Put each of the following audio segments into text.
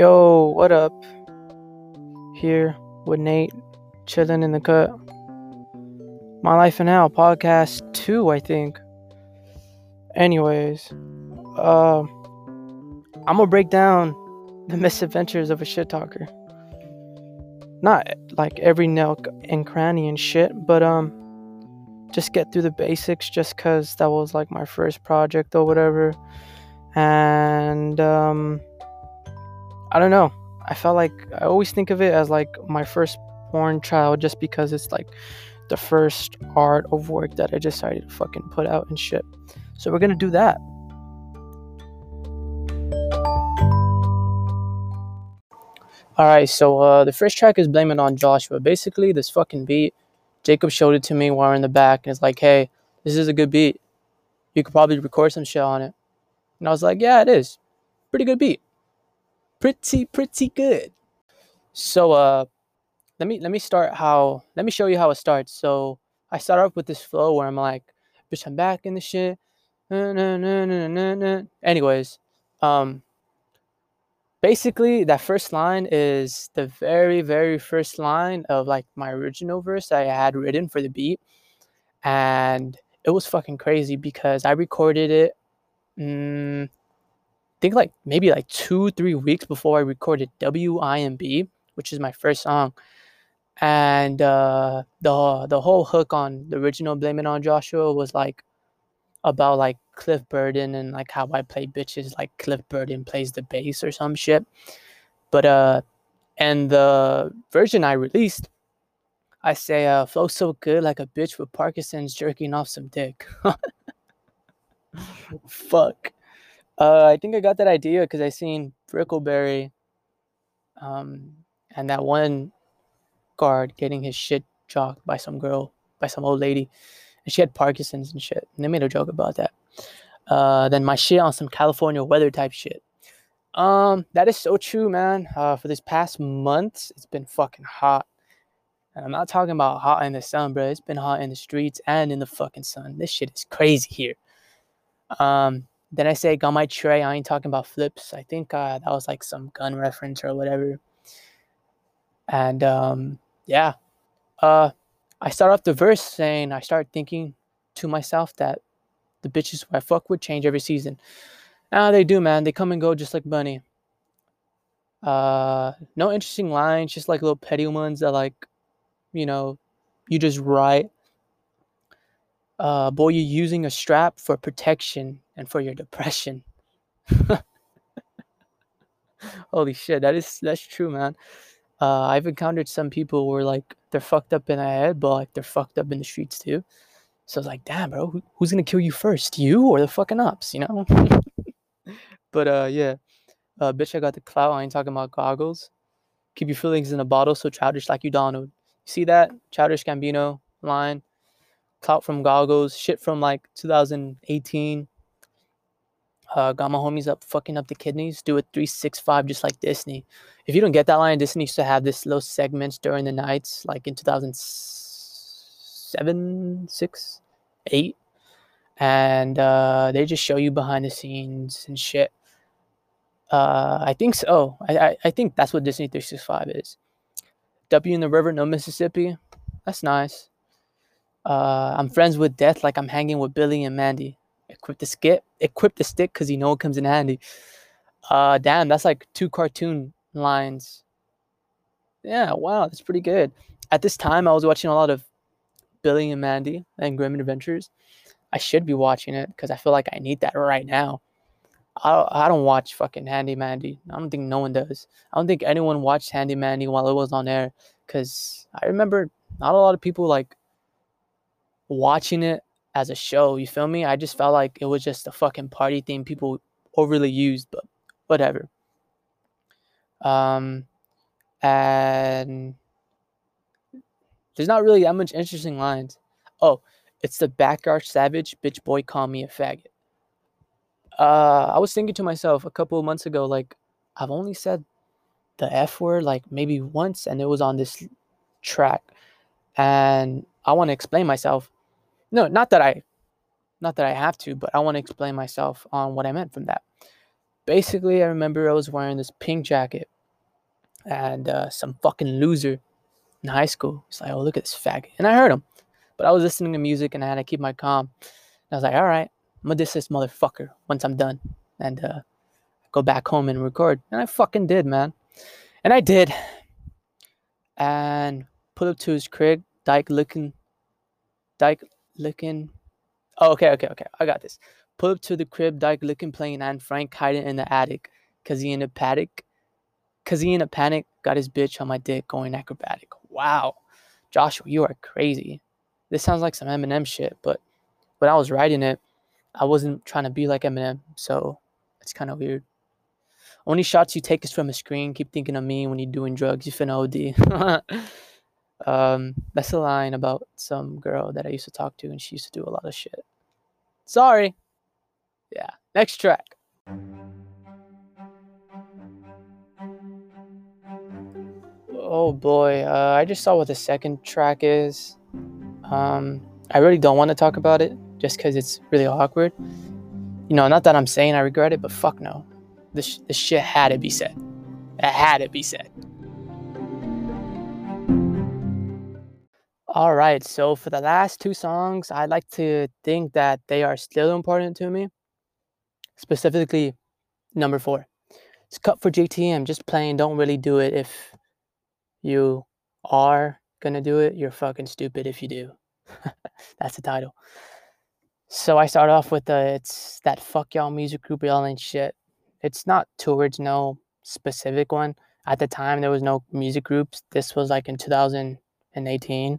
Yo, what up? Here with Nate, chilling in the cut. My Life and Now, podcast two, I think. Anyways, uh, I'm gonna break down the misadventures of a shit talker. Not like every nook and cranny and shit, but um, just get through the basics just cause that was like my first project or whatever. And um, I don't know. I felt like I always think of it as like my first born child just because it's like the first art of work that I decided to fucking put out and shit. So we're gonna do that. Alright, so uh, the first track is Blame It on Joshua. Basically, this fucking beat, Jacob showed it to me while we're in the back, and it's like, hey, this is a good beat. You could probably record some shit on it. And I was like, yeah, it is. Pretty good beat. Pretty, pretty good. So uh let me let me start how let me show you how it starts. So I start off with this flow where I'm like, bitch, I'm back in the shit. Anyways, um basically that first line is the very very first line of like my original verse I had written for the beat and it was fucking crazy because I recorded it mm, think like maybe like 2 3 weeks before I recorded WIMB which is my first song and uh the the whole hook on the original Blame It on Joshua was like about like Cliff Burton and like how I play bitches like Cliff Burton plays the bass or some shit. But uh and the version I released, I say uh flow so good like a bitch with Parkinson's jerking off some dick. Fuck. Uh I think I got that idea because I seen Brickleberry um and that one guard getting his shit jocked by some girl, by some old lady and she had Parkinson's and shit. And they made a joke about that. Uh, then my shit on some California weather type shit. Um, that is so true, man. Uh, for this past month, it's been fucking hot. And I'm not talking about hot in the sun, bro. It's been hot in the streets and in the fucking sun. This shit is crazy here. Um, then I say got my tray. I ain't talking about flips. I think uh, that was like some gun reference or whatever. And um, yeah, uh, I start off the verse saying I start thinking to myself that the bitches who I fuck would change every season. Now they do, man. They come and go just like Bunny. Uh, no interesting lines, just like little petty ones that like, you know, you just write. Uh, boy, you're using a strap for protection and for your depression. Holy shit, that is that's true, man. Uh, I've encountered some people where like they're fucked up in the head, but like they're fucked up in the streets too. So it's like, damn, bro, who, who's gonna kill you first, you or the fucking ops, you know? but uh, yeah, uh, bitch, I got the clout. I ain't talking about goggles. Keep your feelings in a bottle, so childish like you Donald. You see that childish Gambino line? Clout from goggles, shit from like 2018. Uh, got my homies up fucking up the kidneys. Do it 365 just like Disney. If you don't get that line, Disney used to have this little segments during the nights, like in 2007, 6, 8. And uh, they just show you behind the scenes and shit. Uh, I think so. Oh, I, I, I think that's what Disney 365 is. W in the river, no Mississippi. That's nice. Uh, I'm friends with death like I'm hanging with Billy and Mandy equip the skit, equip the stick because you know it comes in handy. Uh, damn, that's like two cartoon lines. Yeah, wow, that's pretty good. At this time, I was watching a lot of Billy and Mandy and Grim Adventures. I should be watching it because I feel like I need that right now. I, I don't watch fucking Handy Manny. I don't think no one does. I don't think anyone watched Handy Manny while it was on air because I remember not a lot of people like watching it as a show. You feel me? I just felt like it was just a fucking party theme people overly used, but whatever. Um, and there's not really that much interesting lines. Oh, it's the backyard savage bitch boy call me a faggot. Uh, I was thinking to myself a couple of months ago, like I've only said the F word like maybe once, and it was on this track, and I want to explain myself no, not that I not that I have to, but I want to explain myself on what I meant from that. basically, I remember I was wearing this pink jacket, and uh, some fucking loser in high school. He's like, "Oh, look at this faggot," and I heard him, but I was listening to music and I had to keep my calm. And I was like, "All right, I'm gonna diss this motherfucker once I'm done," and uh, go back home and record. And I fucking did, man, and I did, and put up to his crib, dyke looking, dyke looking. Oh, okay, okay, okay. I got this. Pull up to the crib, Dyke looking playing and Frank hiding in the attic. Cause he in a panic. Cause he in a panic got his bitch on my dick going acrobatic. Wow. Joshua, you are crazy. This sounds like some Eminem shit, but when I was writing it, I wasn't trying to be like Eminem, so it's kind of weird. Only shots you take is from a screen. Keep thinking of me when you're doing drugs. You finna OD. um, that's a line about some girl that I used to talk to, and she used to do a lot of shit. Sorry. Yeah. Next track. Oh boy, uh, I just saw what the second track is. Um, I really don't want to talk about it just because it's really awkward. You know, not that I'm saying I regret it, but fuck no. This, this shit had to be said. It had to be said. All right, so for the last two songs, I like to think that they are still important to me specifically number four. It's cut for JTM, just playing. Don't really do it if you are gonna do it. You're fucking stupid if you do. That's the title. So I start off with the it's that fuck y'all music group y'all shit. It's not towards no specific one. At the time there was no music groups. This was like in 2018.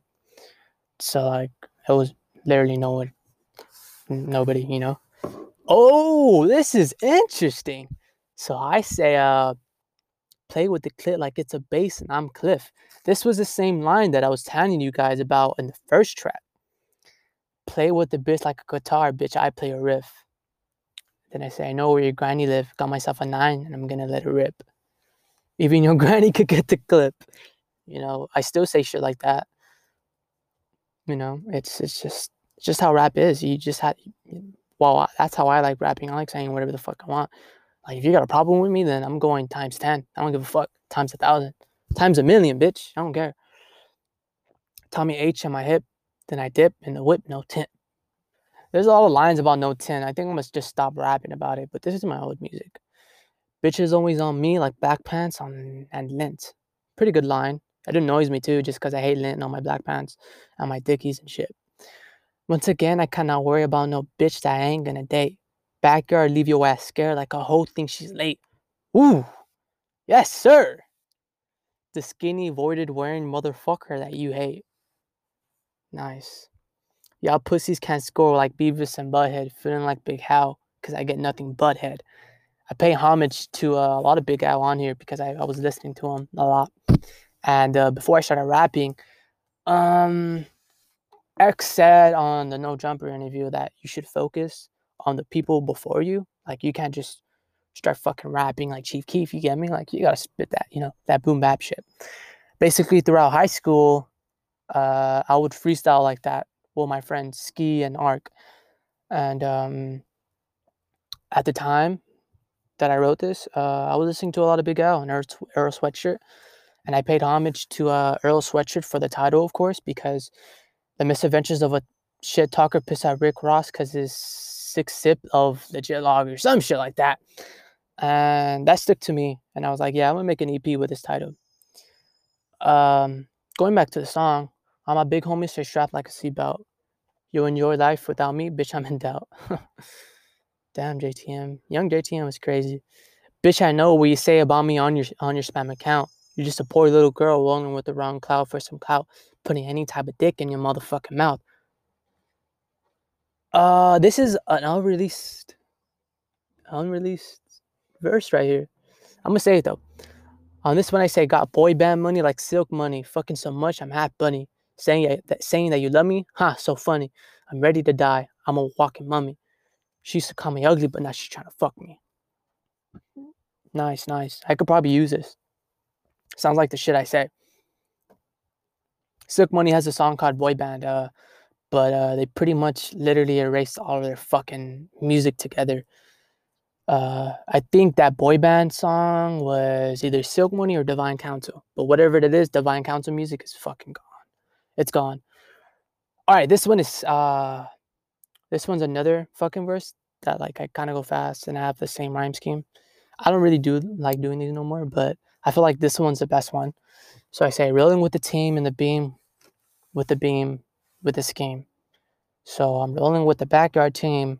So like it was literally no one nobody, you know. Oh, this is interesting. So I say, uh, play with the clip like it's a bass and I'm Cliff. This was the same line that I was telling you guys about in the first track. Play with the bitch like a guitar, bitch. I play a riff. Then I say, I know where your granny live. Got myself a nine and I'm gonna let it rip. Even your granny could get the clip. You know, I still say shit like that. You know, it's it's just it's just how rap is. You just had well, that's how I like rapping. I like saying whatever the fuck I want. Like, if you got a problem with me, then I'm going times 10. I don't give a fuck. Times a thousand. Times a million, bitch. I don't care. Tommy H on my hip. Then I dip in the whip, no tint. There's a lot of lines about no tint. I think I must just stop rapping about it, but this is my old music. Bitches always on me like back pants on and lint. Pretty good line. It annoys me too, just because I hate lint on my black pants and my dickies and shit. Once again, I cannot worry about no bitch that I ain't gonna date. Backyard, leave your ass scared like a hoe thinks she's late. Ooh, yes, sir. The skinny, voided wearing motherfucker that you hate. Nice. Y'all pussies can't score like Beavis and Butthead, feeling like Big L, because I get nothing but head. I pay homage to uh, a lot of Big L on here because I, I was listening to him a lot. And uh, before I started rapping, um, X said on the No Jumper interview that you should focus on the people before you. Like you can't just start fucking rapping like Chief Keef. You get me? Like you gotta spit that, you know, that boom bap shit. Basically, throughout high school, uh, I would freestyle like that with my friends Ski and Ark. And um, at the time that I wrote this, uh, I was listening to a lot of Big L and Earl, Earl Sweatshirt. And I paid homage to uh, Earl Sweatshirt for the title, of course, because the misadventures of a shit talker pissed at Rick Ross because his six sip of legit lager, some shit like that. And that stuck to me. And I was like, yeah, I'm gonna make an EP with this title. Um, going back to the song, I'm a big homie, stay strapped like a seatbelt. You enjoy life without me, bitch, I'm in doubt. Damn JTM. Young JTM is crazy. Bitch, I know what you say about me on your on your spam account. You're just a poor little girl rolling with the wrong cloud for some clout putting any type of dick in your motherfucking mouth. Uh, this is an unreleased, unreleased verse right here. I'm gonna say it though. On this one, I say got boy band money like silk money, fucking so much I'm half bunny. Saying that, saying that you love me, huh? So funny. I'm ready to die. I'm a walking mummy. She used to call me ugly, but now she's trying to fuck me. Nice, nice. I could probably use this. Sounds like the shit I say. Silk Money has a song called Boy Band, uh, but uh, they pretty much literally erased all of their fucking music together. Uh, I think that boy band song was either Silk Money or Divine Council. But whatever it is, Divine Council music is fucking gone. It's gone. All right, this one is uh this one's another fucking verse that like I kind of go fast and I have the same rhyme scheme. I don't really do like doing these no more, but I feel like this one's the best one. So I say rolling with the team and the beam with the beam with the scheme. So I'm rolling with the backyard team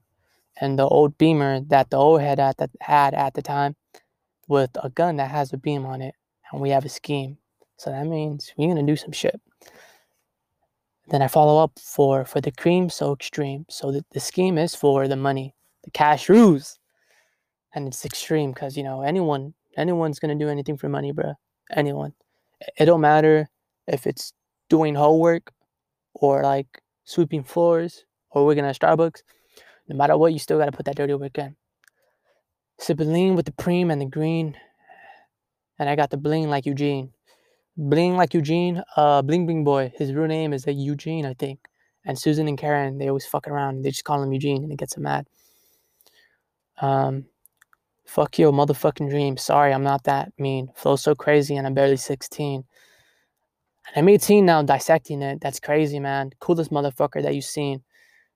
and the old beamer that the old head at the, had at the time with a gun that has a beam on it and we have a scheme. So that means we're gonna do some shit. Then I follow up for for the cream so extreme. So the, the scheme is for the money, the cash rules. And it's extreme because you know anyone anyone's gonna do anything for money, bro. Anyone. It don't matter if it's doing homework or like sweeping floors or working at Starbucks. No matter what, you still gotta put that dirty work in. Sipping lean with the cream and the green. And I got the bling like Eugene. Bling like Eugene, uh, Bling Bling Boy. His real name is like Eugene, I think. And Susan and Karen, they always fuck around. They just call him Eugene and it gets him mad. Um, fuck your motherfucking dream. Sorry, I'm not that mean. Flow so crazy and I'm barely 16. And I'm 18 now, dissecting it. That's crazy, man. Coolest motherfucker that you've seen.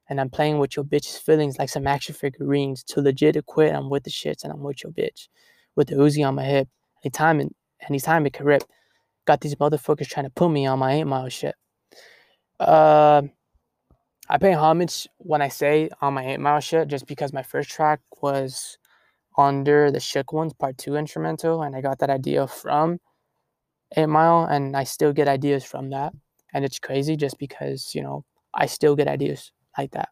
And I'm playing with your bitch's feelings like some action figurines. To legit to quit, I'm with the shits and I'm with your bitch. With the Uzi on my hip. Anytime, it, anytime it can rip. Got these motherfuckers trying to put me on my 8 mile shit. Uh, I pay homage when I say on my 8 mile shit just because my first track was under the Shook Ones Part 2 instrumental. And I got that idea from 8 Mile. And I still get ideas from that. And it's crazy just because, you know, I still get ideas like that.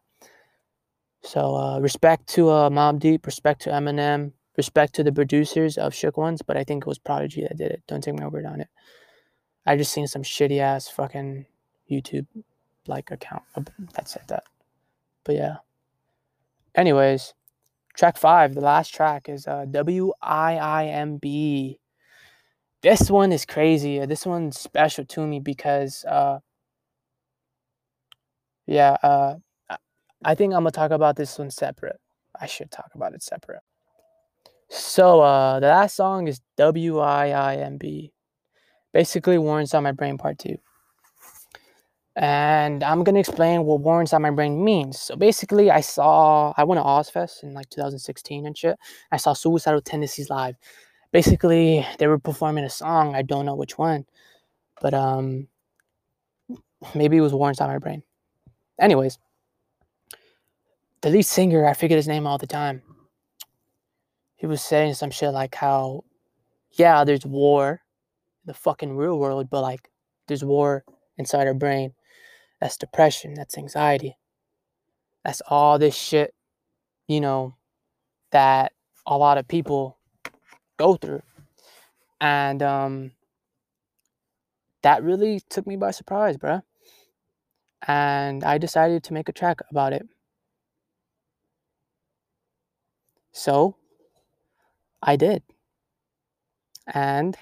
So uh, respect to uh, Mobb Deep, respect to Eminem, respect to the producers of Shook Ones, but I think it was Prodigy that did it. Don't take my word on it. I just seen some shitty ass fucking YouTube like account that said that. But yeah. Anyways, track five, the last track is uh, W I I M B. This one is crazy. This one's special to me because, uh, yeah, uh, I think I'm gonna talk about this one separate. I should talk about it separate. So uh, the last song is W I I M B basically War on My Brain Part 2. And I'm to explain what War Inside My Brain means. So basically, I saw, I went to Ozzfest in like 2016 and shit. I saw Suicidal Tendencies live. Basically, they were performing a song. I don't know which one. But um, maybe it was War Inside My Brain. Anyways, the lead singer, I forget his name all the time. He was saying some shit like how, yeah, there's war in the fucking real world, but like there's war inside our brain. That's depression, that's anxiety. That's all this shit, you know, that a lot of people go through. And um that really took me by surprise, bruh. And I decided to make a track about it. So I did. And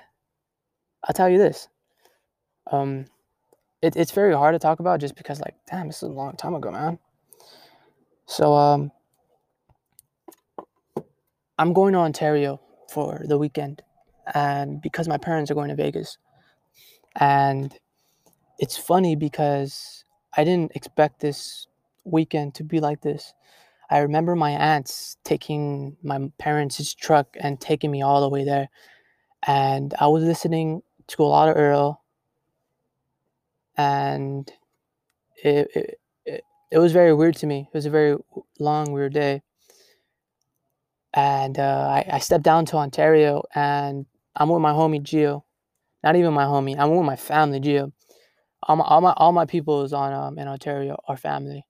I'll tell you this. Um, it, it's very hard to talk about just because, like, damn, this is a long time ago, man. So, um, I'm going to Ontario for the weekend, and because my parents are going to Vegas, and it's funny because I didn't expect this weekend to be like this. I remember my aunts taking my parents' truck and taking me all the way there, and I was listening to a lot of Earl, and it, it, it, it was very weird to me. It was a very long, weird day. And uh, I, I stepped down to Ontario, and I'm with my homie Gio. Not even my homie. I'm with my family, Gio. All my all my all my people is on um in Ontario are family.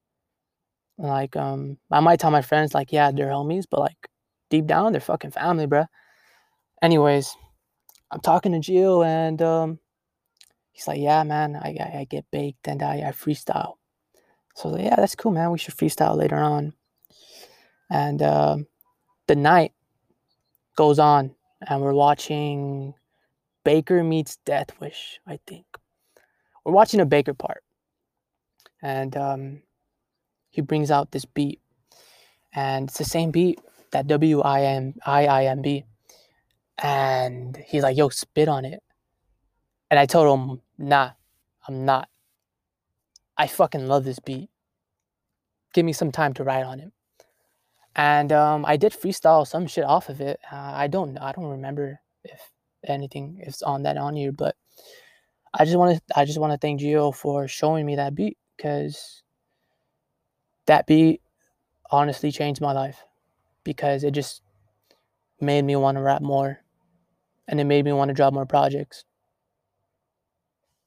Like um, I might tell my friends like, yeah, they're homies, but like deep down, they're fucking family, bruh. Anyways, I'm talking to Gio and um, he's like, yeah, man, I, I, I get baked and I, I freestyle. So like, yeah, that's cool, man. We should freestyle later on. And uh, the night goes on and we're watching Baker meets Death Wish, I think. We're watching a Baker part. And um, he brings out this beat. And it's the same beat that W I M I I M B. And he's like, yo, spit on it. And I told him, nah, I'm not. I fucking love this beat. Give me some time to write on it. And um, I did freestyle some shit off of it. Uh, I don't I don't remember if anything is on that on here, but I just want to I just want to thank Gio for showing me that beat because that beat honestly changed my life because it just made me want to rap more and it made me want to drop more projects.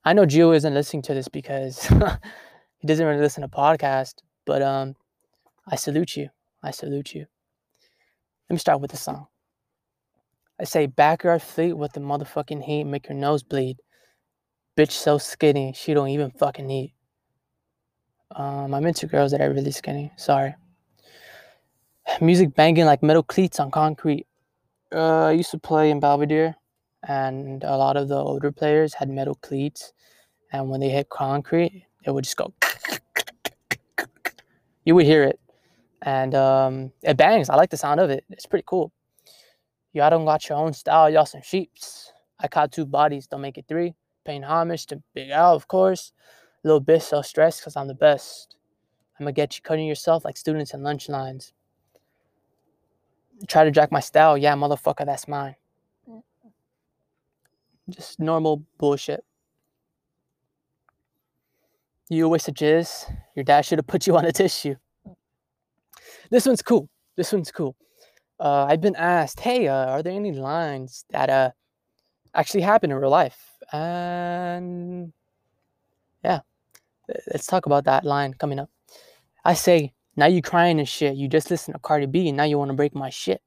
I know Gio isn't listening to this because he doesn't really listen to podcasts, but um I salute you. I salute you. Let me start with the song. I say backyard fleet with the motherfucking heat, make your nose bleed. Bitch so skinny, she don't even fucking eat. Um, I'm into girls that are really skinny. Sorry. Music banging like metal cleats on concrete. Uh, I used to play in Belvedere, and a lot of the older players had metal cleats, and when they hit concrete, it would just go. You would hear it, and um, it bangs. I like the sound of it. It's pretty cool. Y'all don't got your own style. Y'all some sheeps. I caught two bodies. Don't make it three. Paying homage to Big L, of course. A little bit so stressed because I'm the best. I'm gonna get you cutting yourself like students in lunch lines. Try to jack my style. Yeah, motherfucker, that's mine. Just normal bullshit. You a waste of jizz. Your dad should have put you on a tissue. This one's cool. This one's cool. Uh, I've been asked, hey, uh, are there any lines that uh, actually happen in real life? And yeah, let's talk about that line coming up. I say, now you crying and shit. You just listen to Cardi B and now you want to break my shit.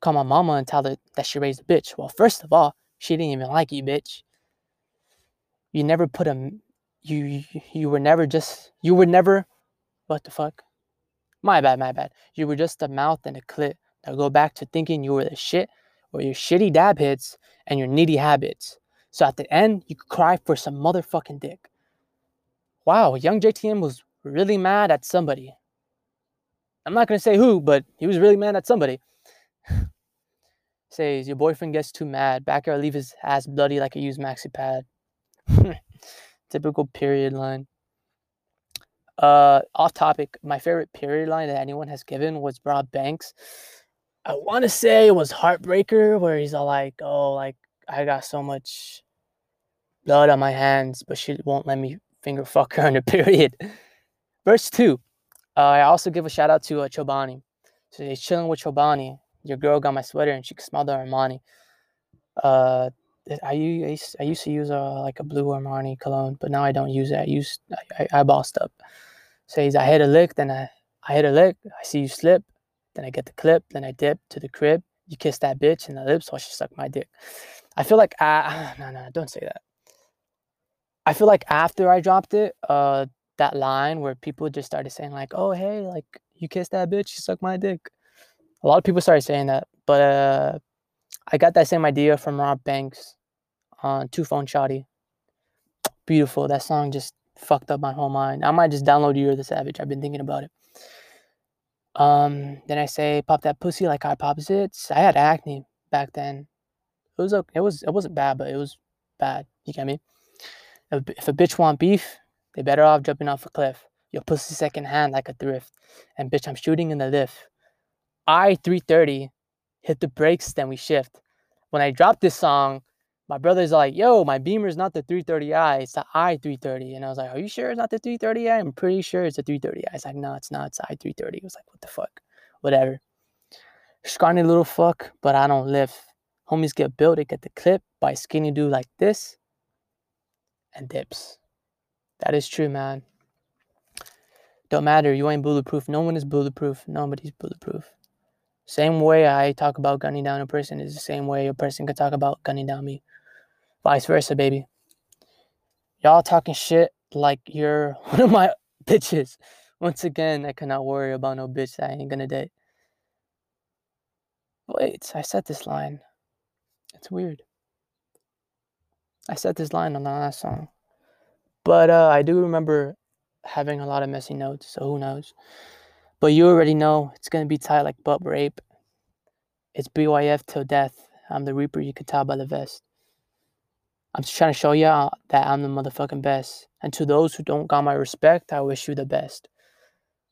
Call my mama and tell her that she raised a bitch. Well, first of all, she didn't even like you, bitch. You never put a you you were never just you were never what the fuck? My bad, my bad. You were just a mouth and a clit. Now go back to thinking you were the shit or your shitty dab hits and your needy habits. So at the end, you could cry for some motherfucking dick. Wow, young JTM was really mad at somebody. I'm not gonna say who, but he was really mad at somebody. Says your boyfriend gets too mad. Back Backyard leave his ass bloody like a used maxi pad. Typical period line. Uh, off topic, my favorite period line that anyone has given was Robb Banks. I want to say it was Heartbreaker, where he's all like, "Oh, like I got so much blood on my hands, but she won't let me finger fuck her in the period." Verse two. Uh, I also give a shout out to uh, Chobani. So he's chilling with Chobani. Your girl got my sweater and she can smell the Armani. Uh, I used I used to use a like a blue Armani cologne, but now I don't use it. I used I, I, I bossed up. Says I hit a lick, then I I hit a lick. I see you slip, then I get the clip, then I dip to the crib. You kiss that bitch in the lips while she suck my dick. I feel like I no no don't say that. I feel like after I dropped it, uh, that line where people just started saying like, "Oh hey, like you kissed that bitch, you sucked my dick." A lot of people started saying that, but uh, I got that same idea from Robb Banks on Two Phone Shotty. Beautiful. That song just fucked up my whole mind. I might just download You're the Savage. I've been thinking about it. Um, then I say pop that pussy like I pops it. I had acne back then. It was okay. It was it wasn't bad, but it was bad. You get me? If a bitch want beef, they better off jumping off a cliff. Your pussy second hand like a thrift. And bitch, I'm shooting in the lift. I 330 hit the brakes, then we shift. When I dropped this song, my brother's like, yo, my Beamer's not the 330i, it's the i330. And I was like, are you sure it's not the 330i? I'm pretty sure it's the 330i. It's like, no, it's not, it's i330. It was like, what the fuck? Whatever. Scrawny little fuck, but I don't lift. Homies get built, they get the clip by skinny dude like this and dips. That is true, man. Don't matter, you ain't bulletproof. No one is bulletproof. Nobody's bulletproof. Same way I talk about gunning down a person is the same way a person could talk about gunning down me. Vice versa, baby. Y'all talking shit like you're one of my bitches. Once again, I cannot worry about no bitch that I ain't gonna date. Wait, I said this line. It's weird. I said this line on the last song. But uh, I do remember having a lot of messy notes, so who knows. But you already know it's gonna be tight like butt rape. It's BYF till death. I'm the Reaper, you can tell by the vest. I'm just trying to show y'all that I'm the motherfucking best. And to those who don't got my respect, I wish you the best.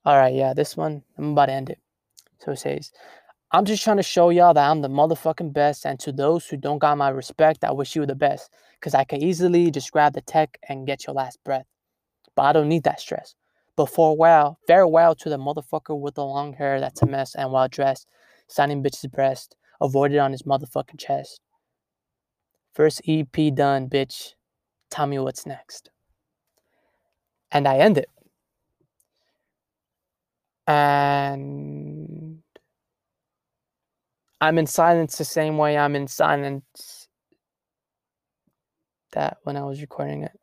Alright, yeah, this one, I'm about to end it. So it says, I'm just trying to show y'all that I'm the motherfucking best. And to those who don't got my respect, I wish you the best. Because I can easily just grab the tech and get your last breath. But I don't need that stress. But for a while, farewell to the motherfucker with the long hair that's a mess and well dressed, signing bitch's breast, avoided on his motherfucking chest. First EP done, bitch. Tell me what's next. And I end it. And I'm in silence the same way I'm in silence that when I was recording it.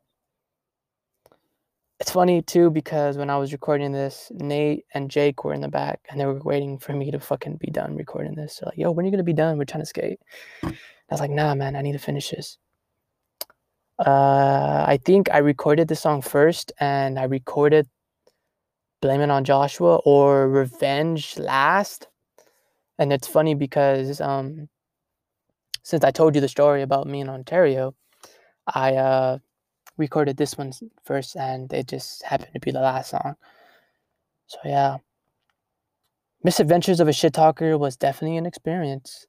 It's funny too because when I was recording this, Nate and Jake were in the back and they were waiting for me to fucking be done recording this. They're like, yo, when are you gonna be done? We're trying to skate. I was like, nah, man, I need to finish this. Uh, I think I recorded the song first and I recorded Blame It on Joshua or Revenge last. And it's funny because um, since I told you the story about me in Ontario, I uh, recorded this one first and it just happened to be the last song. So yeah. Misadventures of a Shit Talker was definitely an experience.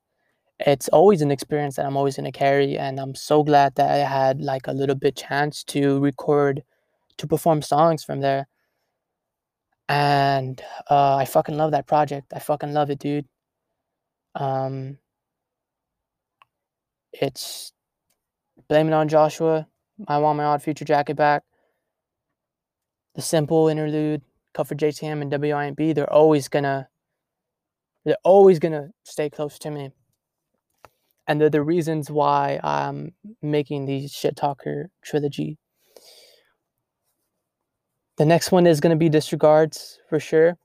It's always an experience that I'm always gonna carry, and I'm so glad that I had like a little bit chance to record, to perform songs from there. And uh, I fucking love that project. I fucking love it, dude. Um, it's blaming on Joshua. I want my odd future jacket back. The simple interlude, cut for JTM and WIMB, they're always gonna they're always gonna stay close to me. And they're the reasons why I'm making the shit talker trilogy. The next one is gonna be disregards for sure.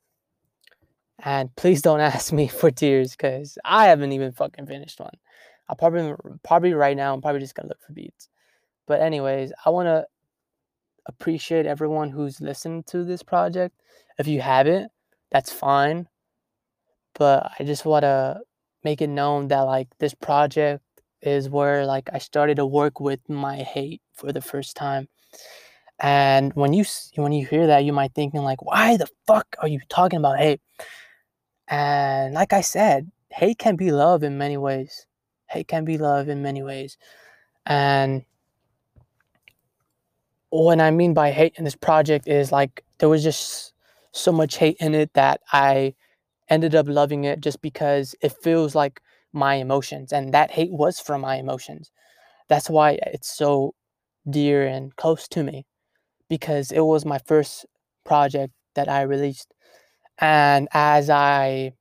And please don't ask me for tears because I haven't even fucking finished one. I'll probably probably right now I'm probably just gonna look for beats. But anyways, I want to appreciate everyone who's listened to this project. If you haven't, that's fine. But I just want to make it known that like this project is where like I started to work with my hate for the first time. And when you when you hear that, you might thinking like, why the fuck are you talking about hate? And like I said, hate can be love in many ways. Hate can be love in many ways. And what I mean by hate in this project is like there was just so much hate in it that I ended up loving it just because it feels like my emotions and that hate was from my emotions. That's why it's so dear and close to me because it was my first project that I released. And as I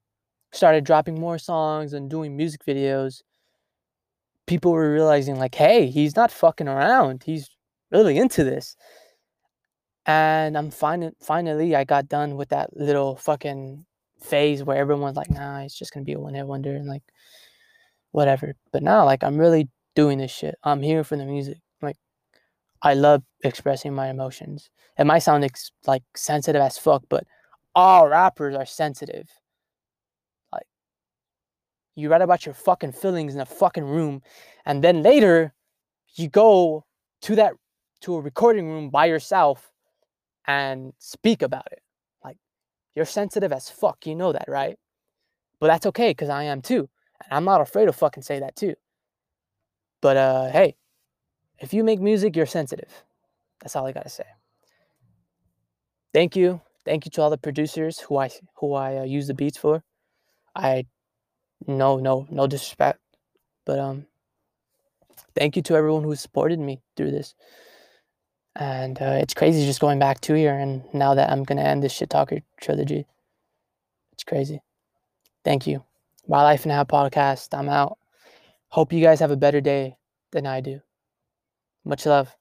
started dropping more songs and doing music videos, people were realizing like, hey, he's not fucking around. He's really into this. And I'm fin- finally, I got done with that little fucking phase where everyone's like, nah, it's just gonna be a one hit wonder and like whatever. But now, like, I'm really doing this shit. I'm here for the music. Like, I love expressing my emotions. It might sound ex- like sensitive as fuck, but all rappers are sensitive. Like, you write about your fucking feelings in a fucking room, and then later you go to that to a recording room by yourself and speak about it. Like, you're sensitive as fuck. You know that, right? But that's okay because I am too. And I'm not afraid to fucking say that too. But uh, hey, if you make music, you're sensitive. That's all I gotta say. Thank you, thank you to all the producers who I who I uh, use the beats for. I no no no disrespect, but um, thank you to everyone who supported me through this. And uh, it's crazy just going back two year and now that I'm gonna end this shit talker trilogy. It's crazy. Thank you. My Life and How podcast. I'm out. Hope you guys have a better day than I do. Much love.